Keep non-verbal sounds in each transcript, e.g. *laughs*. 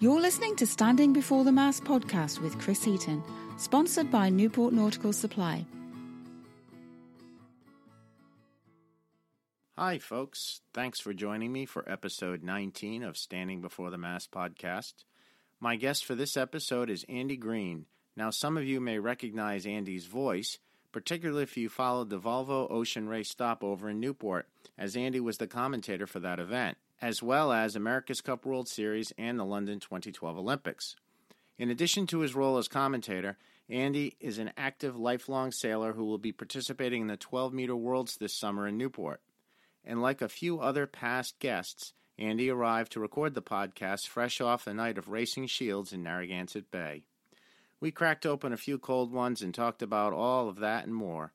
You're listening to Standing Before the Mast podcast with Chris Heaton, sponsored by Newport Nautical Supply. Hi, folks. Thanks for joining me for episode 19 of Standing Before the Mast podcast. My guest for this episode is Andy Green. Now, some of you may recognize Andy's voice, particularly if you followed the Volvo Ocean Race stopover in Newport, as Andy was the commentator for that event as well as America's Cup World Series and the London 2012 Olympics. In addition to his role as commentator, Andy is an active lifelong sailor who will be participating in the 12 meter worlds this summer in Newport. And like a few other past guests, Andy arrived to record the podcast fresh off the night of Racing Shields in Narragansett Bay. We cracked open a few cold ones and talked about all of that and more.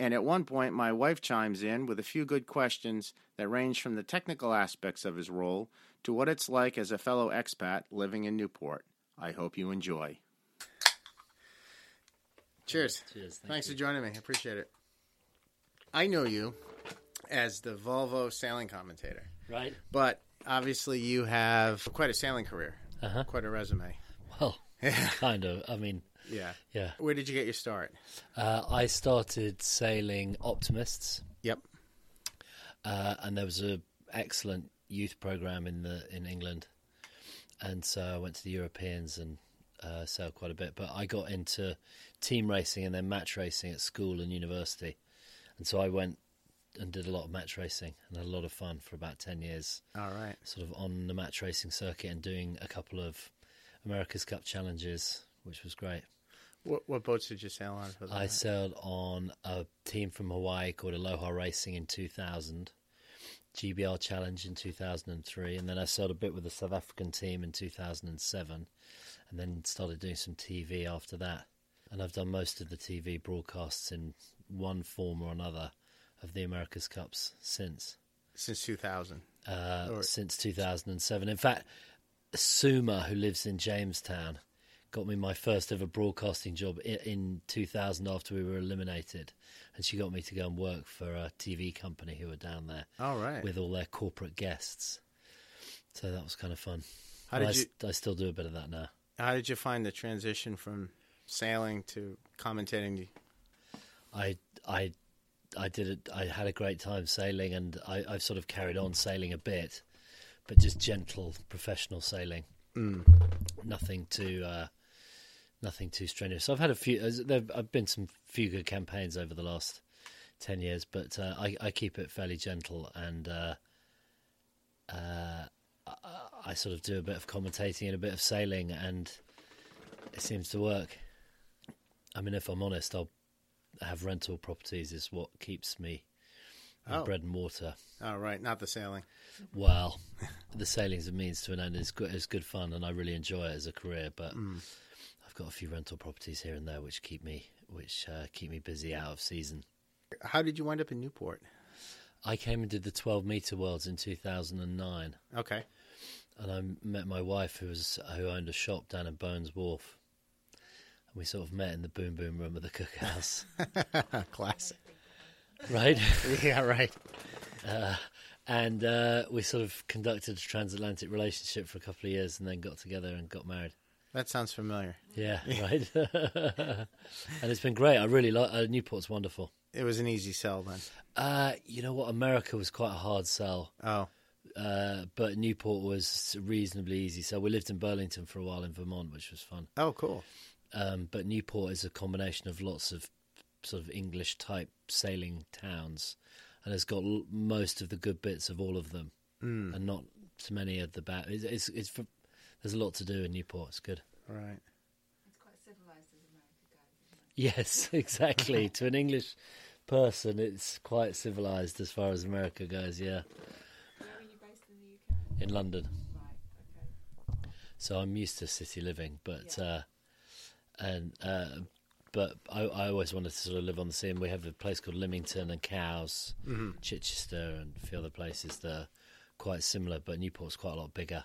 And at one point, my wife chimes in with a few good questions that range from the technical aspects of his role to what it's like as a fellow expat living in Newport. I hope you enjoy. Cheers. Cheers. Thank Thanks you. for joining me. I appreciate it. I know you as the Volvo sailing commentator, Right. but obviously you have quite a sailing career, Uh huh. quite a resume. Well, *laughs* kind of. I mean, Yeah. yeah. Where did you get your start? Uh, I started sailing Optimists, Yep. uh, and there was a excellent youth program in the in England, and so I went to the Europeans and uh, sailed quite a bit. But I got into team racing and then match racing at school and university, and so I went and did a lot of match racing and had a lot of fun for about ten years. All right. sort of on the match racing circuit and doing a couple of America's Cup challenges, which was great. What, what boats did you sail on for that? I sailed on a team from Hawaii called Aloha Racing in 2000, GBR Challenge in 2003, and then I sailed a bit with the South African team in 2007, and then started doing some TV after that. And I've done most of the TV broadcasts in one form or another of the America's Cups since. Since 2000. uh, Or- since 2007. In fact, Suma, who lives in Jamestown, got me my first ever broadcasting job in, in 2000 after we were eliminated. And she got me to go and work for a TV company who were down there All right. with all their corporate guests. So that was kind of fun. How And did I, you I still do a bit of that now. How did you find the transition from sailing to commentating? I I I did it. I had a great time sailing, and I, I've sort of carried on sailing a bit, but just gentle professional sailing. Mm. Nothing too uh, nothing too strenuous. I've had a few. There have been some few good campaigns over the last ten years, but uh, I, I keep it fairly gentle, and uh, uh, I, I sort of do a bit of commentating and a bit of sailing, and it seems to work. I mean, if I'm honest, I'll have rental properties is what keeps me Oh. bread and water. Oh, right. Not the sailing. Well, *laughs* the sailing's a means to an end. It's good, it's good fun, and I really enjoy it as a career. But I've got a few rental properties here and there which keep me which uh, keep me busy out of season. How did you wind up in Newport? I came and did the 12 meter worlds in 2009, Okay. and I met my wife who was who owned a shop down in Bowen's Wharf. And we sort of met in the boom boom room of the Cooke House, *laughs* Classic. right? *laughs* Yeah, right. and uh, we sort of conducted a transatlantic relationship for a couple of years, and then got together and got married. That sounds familiar. Yeah, *laughs* right. *laughs* and it's been great. I really like uh, Newport's wonderful. It was an easy sell then. Uh, you know what? America was quite a hard sell, Oh, uh, but Newport was reasonably easy. So we lived in Burlington for a while in Vermont, which was fun. oh, cool. Um, but Newport is a combination of lots of sort of English type sailing towns, and has got l- most of the good bits of all of them, Mm. and not so many of the bad. It's, it's, it's there's a lot to do in Newport. It's good. Right. It's quite civilized as America goes. Yes, *laughs* exactly. to an English person, it's quite civilized as far as America goes. Yeah, Where are you based in the UK? in London, Right, okay. so I'm used to city living, but uh, and uh, but I, I always wanted to sort of live on the sea. And we have a place called Lymington and Cowes, Chichester, and a few other places that are quite similar, but Newport's quite a lot bigger.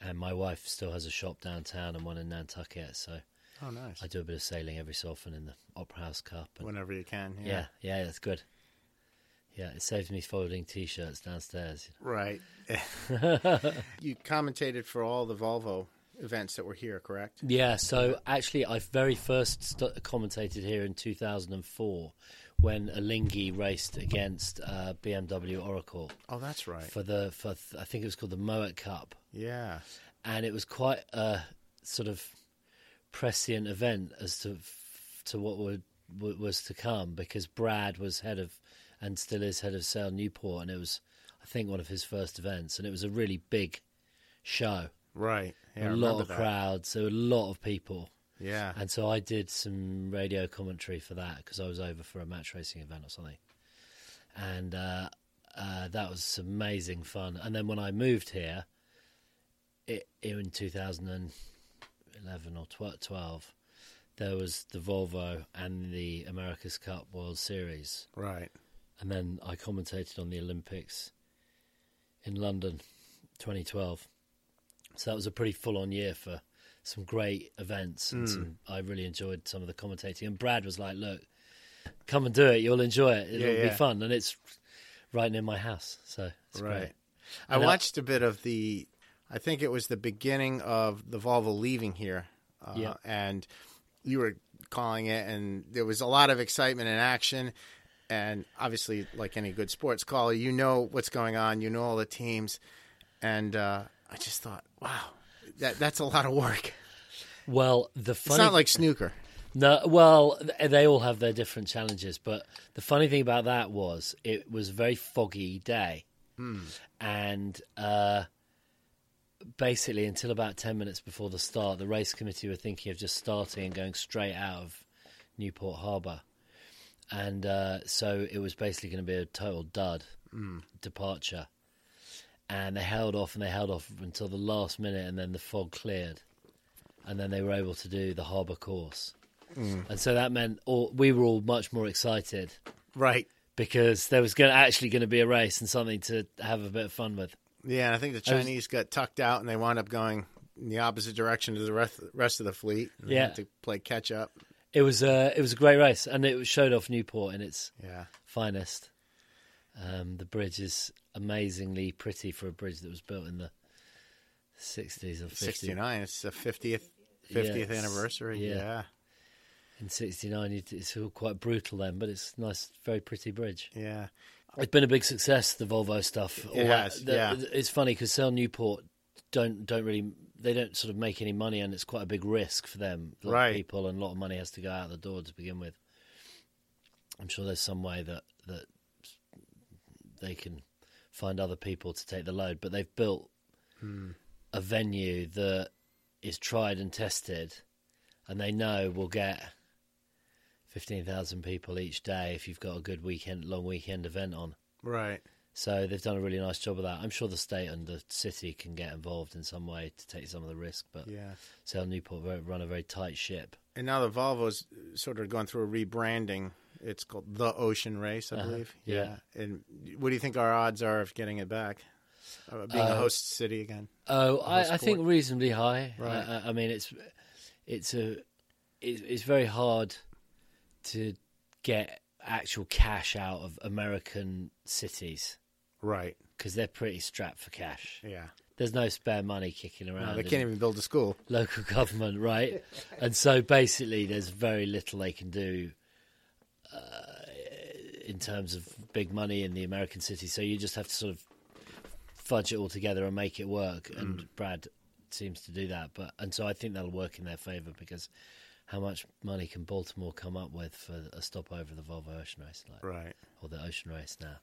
And my wife still has a shop downtown and one in Nantucket, so Oh, nice. I do a bit of sailing every so often in the Opera House Cup. And Whenever you can. yeah, yeah, that's good. Yeah, it saves me folding t-shirts downstairs. Right. *laughs* you commentated for all the Volvo events that were here, correct? Yeah, so actually, I very first st- commentated here in 2004 when Alinghi raced against uh, BMW Oracle Oh, that's right. for the for th- I think it was called the Moet Cup, Yeah. and it was quite a sort of prescient event as to to what would w- was to come because Brad was head of and still is head of Sail Newport, and it was I think one of his first events, and it was a really big show. Right. Yeah, a lot of that. crowds, so a lot of people. Yeah. And so I did some radio commentary for that because I was over for a match racing event or something. And uh, uh, that was amazing fun. And then when I moved here it, in 2011 or tw- 12, there was the Volvo and the America's Cup World Series. Right. And then I commentated on the Olympics in London 2012. So that was a pretty full on year for some great events. And some, I really enjoyed some of the commentating. And Brad was like, look, come and do it. You'll enjoy it. It'll Yeah, be fun. And it's right near my house. So it's right. great. I And watched a bit of the. I think it was the beginning of the Volvo leaving here. Uh, Yeah. And you were calling it, and there was a lot of excitement and action. And obviously, like any good sports caller, you know what's going on. You know all the teams. And uh, I just thought, wow, that that's a lot of work. Well, the It's not like snooker. No, well, they all have their different challenges, but the funny thing about that was it was a very foggy day, and uh, basically until about ten minutes before the start, the race committee were thinking of just starting and going straight out of Newport Harbour, and uh, so it was basically going to be a total dud departure, and they held off and they held off until the last minute, and then the fog cleared, and then they were able to do the harbour course. Mm. And so that meant all, we were all much more excited Right. because there was going actually going to be a race and something to have a bit of fun with. Yeah, and I think the I was- Chinese got tucked out, and they wound up going in the opposite direction to the rest, rest of the fleet. and they Yeah. had to play catch up. It was a it was a great race, and it showed off Newport in its Yeah, finest. Um, the bridge is amazingly pretty for a bridge that was built in the sixties or 50s. sixty nine. It's the fiftieth fiftieth Yes. anniversary. Yeah. Yeah. In sixty nine, it's all quite brutal then, but it's a nice, very pretty bridge. yeah, It's been a big success, the Volvo stuff. All It that- has, the- yeah. It's funny because Sail Newport don't don't really they don't sort of make any money, and it's quite a big risk for them. A lot Right. of people and a lot of money has to go out the door to begin with. I'm sure there's some way that that they can find other people to take the load, but they've built a venue that is tried and tested, and they know will get. 15,000 people each day if you've got a good weekend, long weekend event on. right. So they've done a really nice job of that. I'm sure the state and the city can get involved in some way to take some of the risk, but Yeah, Sail Newport run a very tight ship. and now the Volvo's sort of going through a rebranding. It's called the Ocean Race, I Uh-huh. believe. Yeah. And what do you think our odds are of getting it back? Uh, being a Uh, host city again. Oh, I, I think reasonably high. Right. I, I- mean, it's it's a it's, it's very hard to get actual cash out of American cities Right. because they're pretty strapped for cash. Yeah. There's no spare money kicking around. No, they can't even build a school. local *laughs* government, right? and so basically, there's very little they can do Uh, in terms of big money in the American city. So you just have to sort of fudge it all together and make it work. And mm. Brad seems to do that, but and so I think that'll work in their favour because how much money can Baltimore come up with for a stopover of the Volvo Ocean Race, like, Right. or the Ocean Race now?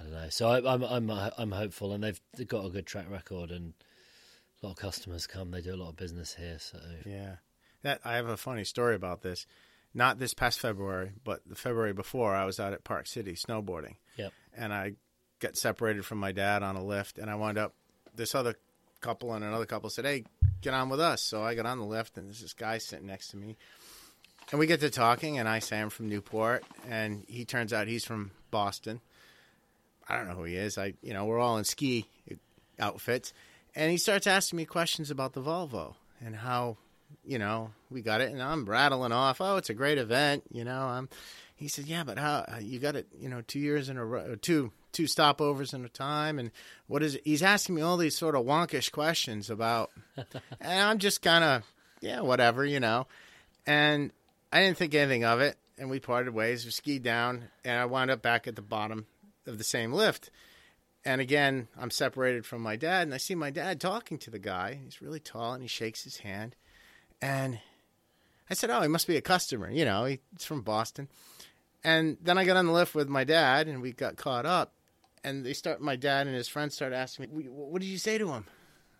I don't know. So I, I'm I'm I'm hopeful, and they've, they've got a good track record and. A lot of customers come. They do a lot of business here, so Yeah. That I have a funny story about this. Not this past February, but the February before, I was out at Park City snowboarding. Yep. And I got separated from my dad on a lift, and I wound up. This other couple and another couple said, "Hey, get on with us." So I got on the lift, and there's this guy sitting next to me, and we get to talking, and I say I'm from Newport, and he turns out he's from Boston. I don't know who he is. I, you know, we're all in ski outfits, and he starts asking me questions about the Volvo and how, you know, we got it, and I'm rattling off. Oh, it's a great event, you know. I'm. he said, "Yeah, but how uh, you got it? You know, two years in a row, two two stopovers in a time, and what is it?" He's asking me all these sort of wonkish questions about, *laughs* and I'm just kind of, yeah, whatever, you know. And I didn't think anything of it, and we parted ways. We skied down, and I wound up back at the bottom of the same lift. And again, I'm separated from my dad, and I see my dad talking to the guy. He's really tall, and he shakes his hand, and I said, "Oh, he must be a customer. You know, he's from Boston." And then I got on the lift with my dad, and we got caught up. And they start. My dad and his friends start asking me, "What did you say to him?"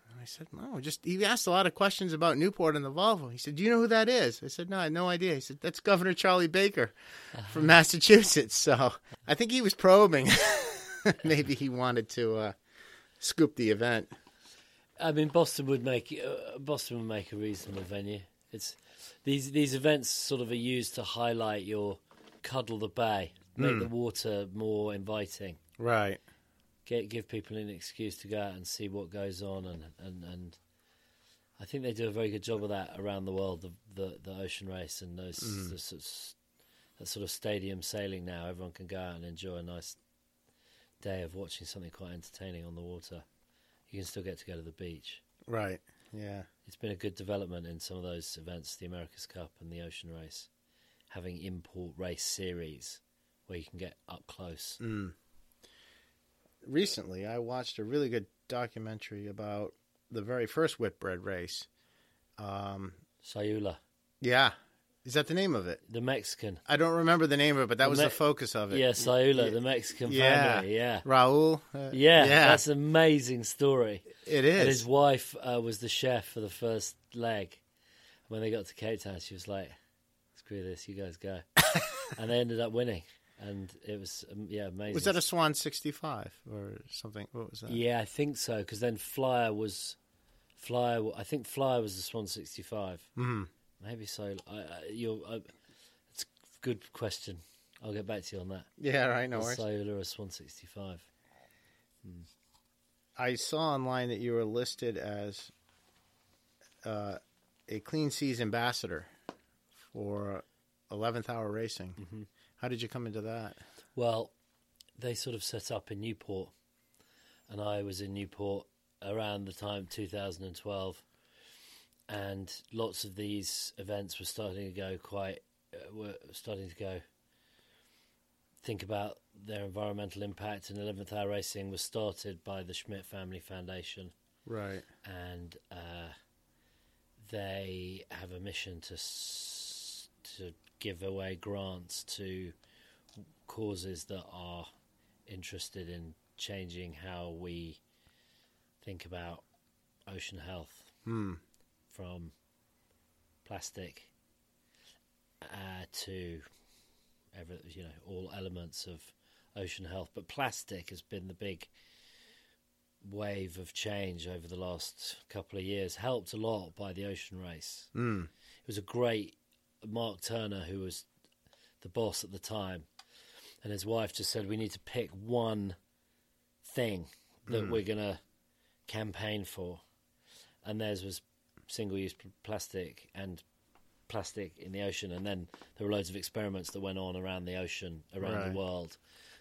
And I said, "No, just he asked a lot of questions about Newport and the Volvo." He said, "Do you know who that is?" I said, "No, I had no idea." He said, "That's Governor Charlie Baker from Massachusetts." So I think he was probing. *laughs* Maybe he wanted to uh, scoop the event. I mean, Boston would make uh, Boston would make a reasonable venue. It's these these events sort of are used to highlight your cuddle the bay, make the water more inviting, Right. get give people an excuse to go out and see what goes on, and and and I think they do a very good job of that around the world. The the, the ocean race and those of, that sort of stadium sailing now, everyone can go out and enjoy a nice day of watching something quite entertaining on the water. You can still get to go to the beach. Right. Yeah. It's been a good development in some of those events, the America's Cup and the Ocean Race, having in-port race series where you can get up close. recently I watched a really good documentary about the very first Whitbread race. Um, Sayula, yeah, is that the name of it? the Mexican. I don't remember the name of it, but that The was Me- the focus of it. Yeah, Sayula, the Mexican Yeah. family. Yeah. Raul. uh, Yeah, yeah, that's an amazing story. It is. And his wife uh, was the chef for the first leg. When they got to Cape Town, she was like, "Screw this, you guys go," *laughs* and they ended up winning. And it was um, yeah amazing. Was that a Swan sixty five or something? What was that? Yeah, I think so. Because then Flyer was Flyer. I think Flyer was the Swan sixty five. Mhm. Maybe so. I, I, you're. I, it's a good question. I'll get back to you on that. Yeah, right. No worries. Sayula a Swan sixty five? I saw online that you were listed as uh, a Clean Seas ambassador for Eleventh Hour Racing. Mm-hmm. How did you come into that? Well, they sort of set up in Newport, and I was in Newport around the time 2012, and lots of these events were starting to go quite, uh, were starting to go. Think about their environmental impact, and 11th Hour Racing was started by the Schmidt Family Foundation, Right. and uh, they have a mission to s- to give away grants to causes that are interested in changing how we think about ocean health Hmm. From plastic uh, to every, you know all elements of ocean health. But plastic has been the big wave of change over the last couple of years helped a lot by the ocean race. Mm. it was a great Mark Turner who was the boss at the time, and his wife just said we need to pick one thing that we're gonna campaign for, and theirs was single-use plastic and plastic in the ocean, and then there were loads of experiments that went on around the ocean around Right. the world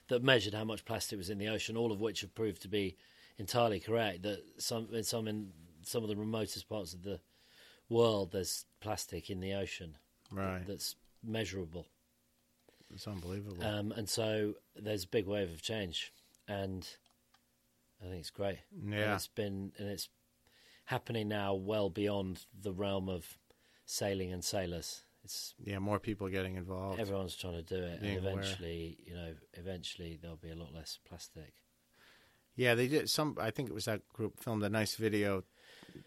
that measured how much plastic was in the ocean, all of which have proved to be entirely correct. That some in some in some of the remotest parts of the world, there's plastic in the ocean Right. that's measurable. It's unbelievable. Um, and so there's a big wave of change, and I think it's great. And Yeah. it's been and it's happening now well beyond the realm of sailing and sailors. It's yeah, more people getting involved. everyone's trying to do it, and Being aware. eventually, you know, eventually there'll be a lot less plastic. Yeah, they did some. I think it was that group filmed a nice video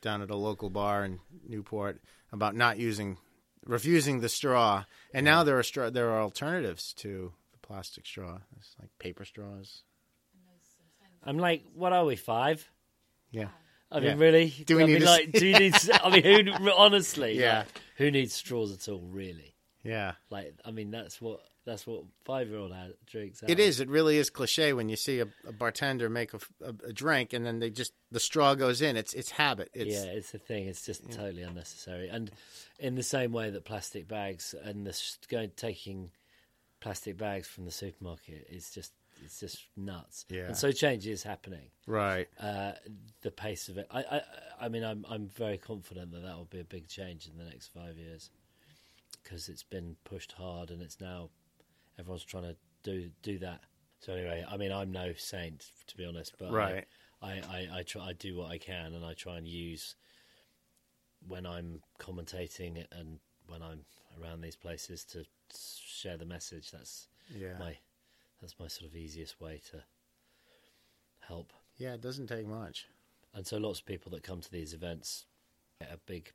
down at a local bar in Newport about not using, refusing the straw, and now there are straw. There are alternatives to the plastic straw. It's like paper straws. I'm like, what are we five? Yeah, I Yeah. mean, really? Do we I need mean, to like, do you need? I mean, who? Honestly, Yeah. like, who needs straws at all? Really? yeah. Like, I mean, that's what that's what five year old drinks. Out It It really is cliche when you see a, a bartender make a, a, a drink and then they just the straw goes in. It's it's habit. It's yeah, it's a thing. It's just totally unnecessary. And in the same way that plastic bags and the going taking plastic bags from the supermarket is just it's just nuts. Yeah. And so change is happening. Right. Uh, the pace of it. I, I I mean I'm I'm very confident that that will be a big change in the next five years because it's been pushed hard and it's now everyone's trying to do do that. So anyway, I mean I'm no saint to be honest, but I- Right. I, I, I try I do what I can and I try and use when I'm commentating and when I'm around these places to share the message. That's Yeah. my that's my sort of easiest way to help. Yeah, it doesn't take much. And so lots of people that come to these events get a big,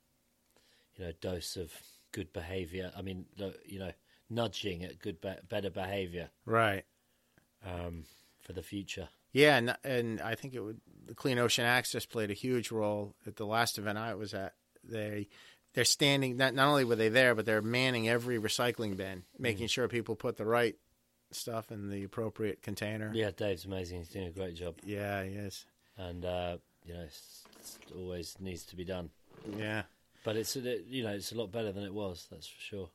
you know, dose of good behaviour. I mean, you know, nudging at good, be- better behaviour Right. um, for the future. Yeah, and, and I think it would. The Clean Ocean Access played a huge role at the last event I was at. They they're standing. Not not only were they there, but they're manning every recycling bin, making sure people put the right stuff in the appropriate container. Yeah, Dave's amazing. He's doing a great job, Yeah, he is. and uh, you know, always needs to be done. Yeah. But it's a- you know, it's a lot better than it was. That's for sure.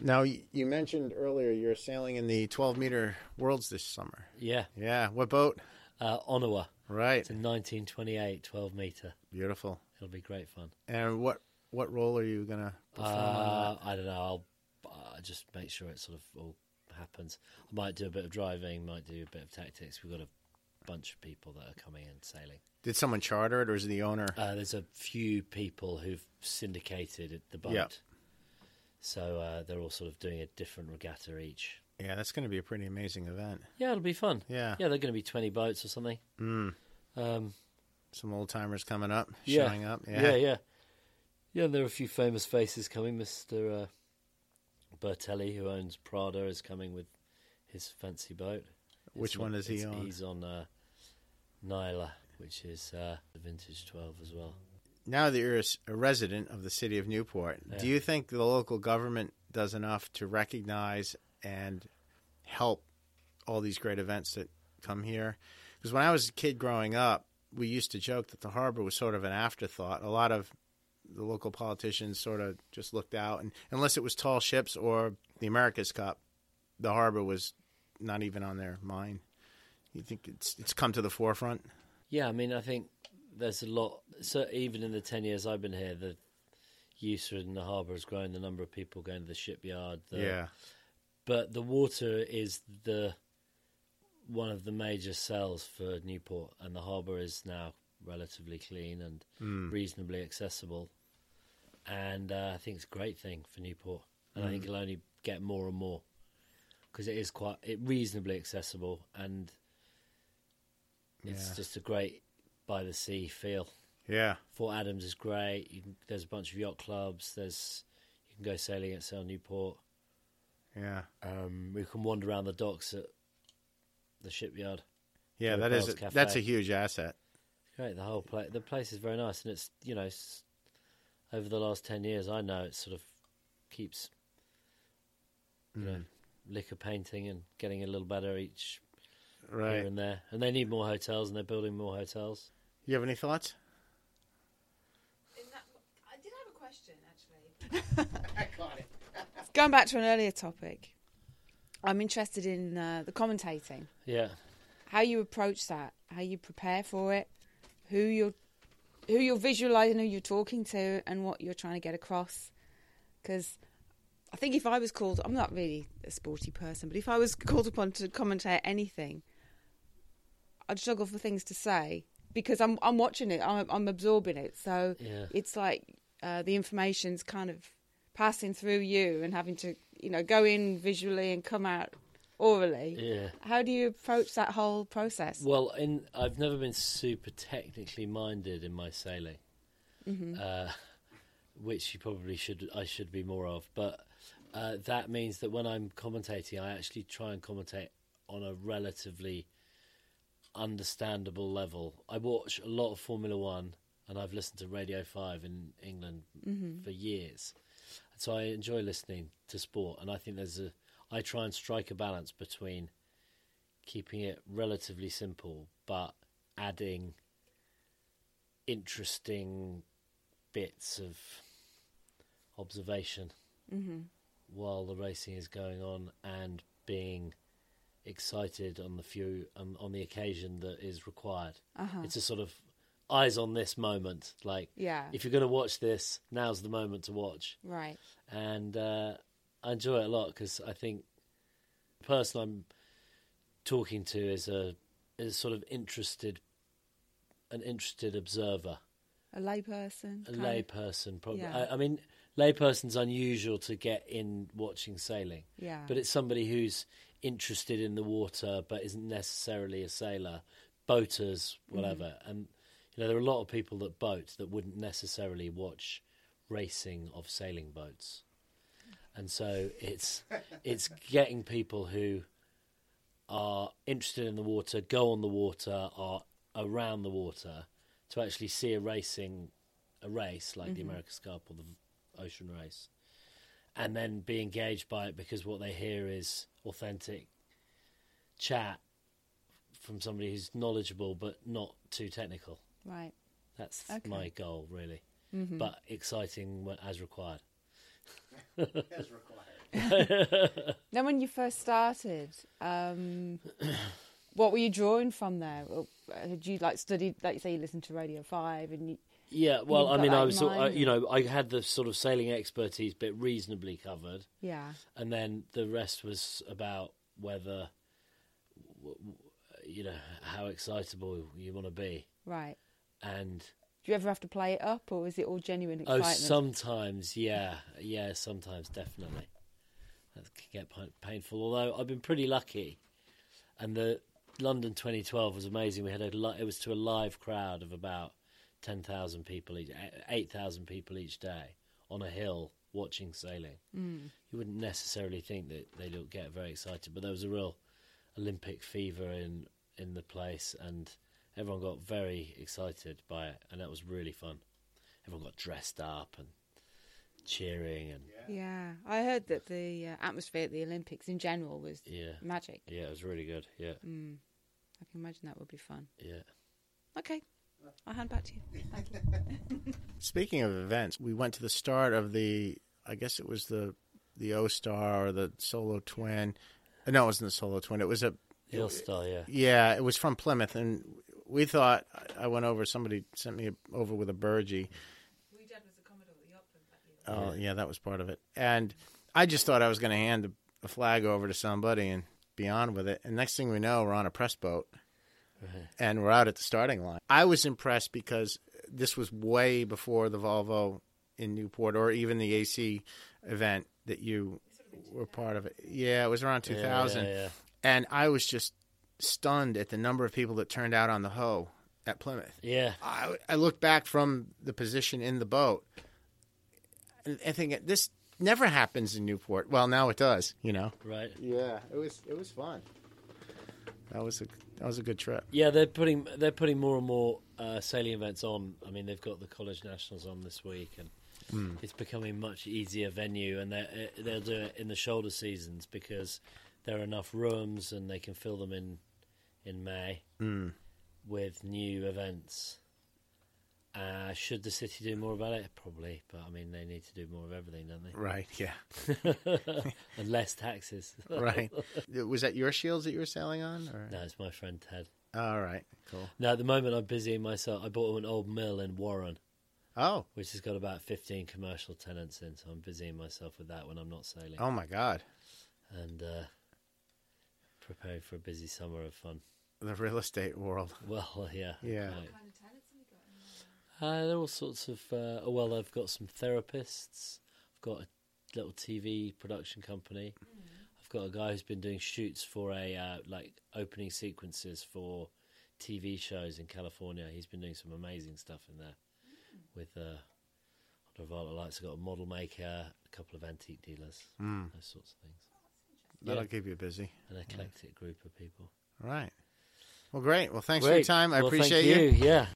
Now you mentioned earlier you're sailing in the 12 meter worlds this summer. Yeah, Yeah. What boat? uh, Onawa. Right. It's a 1928 12 meter. Beautiful. It'll be great fun. And what what role are you gonna perform on Uh, I don't know. I'll uh, just make sure it sort of all happens. I might do a bit of driving, might do a bit of tactics. We've got a bunch of people that are coming in sailing. Did someone charter it, or is it the owner? Uh, there's a few people who've syndicated the boat. Yep. So uh, they're all sort of doing a different regatta each. Yeah, that's going to be a pretty amazing event. Yeah, it'll be fun. Yeah. Yeah, they're going to be 20 boats or something. Mm. Um, Some old timers coming up, Yeah. showing up. yeah. Yeah. yeah, yeah. there are a few famous faces coming. Mr. Uh, Bertelli, who owns Prada, is coming with his fancy boat. Which It's one not- is he on? He's on uh, Nyala, which is uh, the vintage 12 as well. Now that you're a resident of the city of Newport, do you think the local government does enough to recognize and help all these great events that come here? Because when I was a kid growing up, we used to joke that the harbor was sort of an afterthought. A lot of the local politicians sort of just looked out, and unless it was tall ships or the America's Cup, the harbor was not even on their mind. You think it's it's come to the forefront? Yeah, I mean, I think there's a lot. So even in the 10 years I've been here, the use in the harbour has grown. The number of people going to the shipyard. The, yeah, but the water is the one of the major sells for Newport, and the harbour is now relatively clean and hmm. reasonably accessible. And uh, I think it's a great thing for Newport, and I think it'll only get more and more because it is quite it reasonably accessible, and it's Yeah. just a great by the sea feel. yeah. Fort Adams is great. You can, there's a bunch of yacht clubs. There's you can go sailing at Sail Newport. Yeah, Um, we can wander around the docks at the shipyard. yeah. That is a, that's a huge asset. Great, the whole place. The place is very nice, and it's you know, it's, over the last ten years, I know it sort of keeps you know liquor painting and getting a little better each here and there. And they need more hotels, and they're building more hotels. You have any thoughts? I did have a question, actually. *laughs* got it. *laughs* Going back to an earlier topic, I'm interested in uh, the commentating, Yeah, how you approach that, how you prepare for it, who you're, who you're visualizing, who you're talking to, and what you're trying to get across. Because I think if I was called, I'm not really a sporty person, but if I was called upon to commentate anything, I'd struggle for things to say because I'm I'm watching it, I'm I'm absorbing it. So Yeah. it's like uh, the information's kind of passing through you and having to you know go in visually and come out orally. yeah. How do you approach that whole process? Well, in I've never been super technically minded in my sailing, uh, *laughs* which you probably should I should be more of. But uh, that means that when I'm commentating, I actually try and commentate on a relatively understandable level. I watch a lot of Formula One, and I've listened to Radio Five in England for years, so I enjoy listening to sport. And I think there's a I try and strike a balance between keeping it relatively simple, but adding interesting bits of observation while the racing is going on and being excited on the few um, on the occasion that is required. It's a sort of eyes on this moment. Like, Yeah. if you're going to watch this, now's the moment to watch. Right. And uh, I enjoy it a lot because I think the person I'm talking to is a is sort of interested, an interested observer A layperson. a kind lay person probably Yeah. I, I mean layperson's unusual to get in watching sailing Yeah. but it's somebody who's interested in the water but isn't necessarily a sailor boaters whatever Mm-hmm. and you know there are a lot of people that boat that wouldn't necessarily watch racing of sailing boats and so it's it's getting people who are interested in the water go on the water are around the water to actually see a racing a race like the mm-hmm. America's Cup or the Ocean Race, and then be engaged by it because what they hear is authentic chat from somebody who's knowledgeable but not too technical. Right. That's Okay. my goal, really, mm-hmm. but exciting as required. As required. *laughs* Then, when you first started, um, *coughs* what were you drawing from there? Or, uh, Had you like studied, like you say, you listened to Radio Five, and you, Yeah, well, I mean, I was, sort- I, you know, I had the sort of sailing expertise bit reasonably covered. yeah, and then the rest was about whether w- w- you know how excitable you want to be right. and Do you ever have to play it up, or is it all genuine excitement? oh sometimes yeah. Yeah sometimes definitely. That can get painful. Although i've been pretty lucky. And the london 2012 was amazing. We had a li- it was to a live crowd of about 10,000 people each 8,000 people each day on a hill watching sailing. Mm. you wouldn't necessarily think that they don't get very excited, but there was a real Olympic fever in in the place, and everyone got very excited by it, and that was really fun. Everyone got dressed up and cheering, and Yeah, I heard that the uh, atmosphere at the Olympics in general was yeah, magic. yeah, it was really good. Yeah, Mm. I can imagine that would be fun. yeah. Okay, I'll hand back to you. Thank you. *laughs* Speaking of events, we went to the start of the. I guess it was the the OSTAR or the Solo Twin. No, it wasn't the Solo Twin. It was a. The All Star, yeah, Yeah, it was from Plymouth, and we thought I went over. Somebody sent me over with a burgee. Oh, yeah, that was part of it. And I just thought I was going to hand the, the flag over to somebody and be on with it. And next thing we know, we're on a press boat Right. and we're out at the starting line. I was impressed because this was way before the Volvo in Newport or even the AC event that you were part of it. Yeah, it was around Yeah, 2000. Yeah, yeah. And I was just stunned at the number of people that turned out on the hoe at Plymouth. yeah. I, I look back from the position in the boat and I think this never happens in Newport. Well, now it does, you know. right. Yeah, it was it was fun. That was a that was a good trip. Yeah, they're putting they're putting more and more uh, sailing events on. I mean, they've got the college nationals on this week, and it's becoming much easier venue. And they they'll do it in the shoulder seasons because there are enough rooms, and they can fill them in in May with new events. Uh, should the city do more about it? Probably, but I mean, they need to do more of everything, don't they? Right, yeah. *laughs* and less taxes. *laughs* right. Was that your shields that you were sailing on? Or? no, it's my friend Ted. All right, cool. Now, at the moment I'm busying myself. I bought an old mill in Warren. Oh, which has got about 15 commercial tenants in, so I'm busying myself with that when I'm not sailing. oh my God, And uh, preparing for a busy summer of fun. The real estate world. *laughs* Well, yeah. Yeah. right. Uh, there are all sorts of. Uh, oh, well, I've got some therapists. I've got a little TV production company. I've got a guy who's been doing shoots for a uh, like opening sequences for TV shows in California. He's been doing some amazing stuff in there with uh, Ultraviolet Lights. I've got a model maker, a couple of antique dealers, those sorts of things. That'll Yeah. keep you busy. An eclectic group of people. All right. Well, great. Well, thanks for your time. I Well, thank appreciate you. Yeah.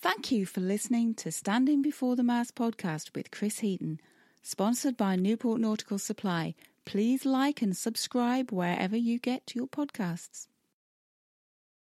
Thank you for listening to Standing Before the Mast podcast with Chris Heaton, sponsored by Newport Nautical Supply. Please like and subscribe wherever you get your podcasts.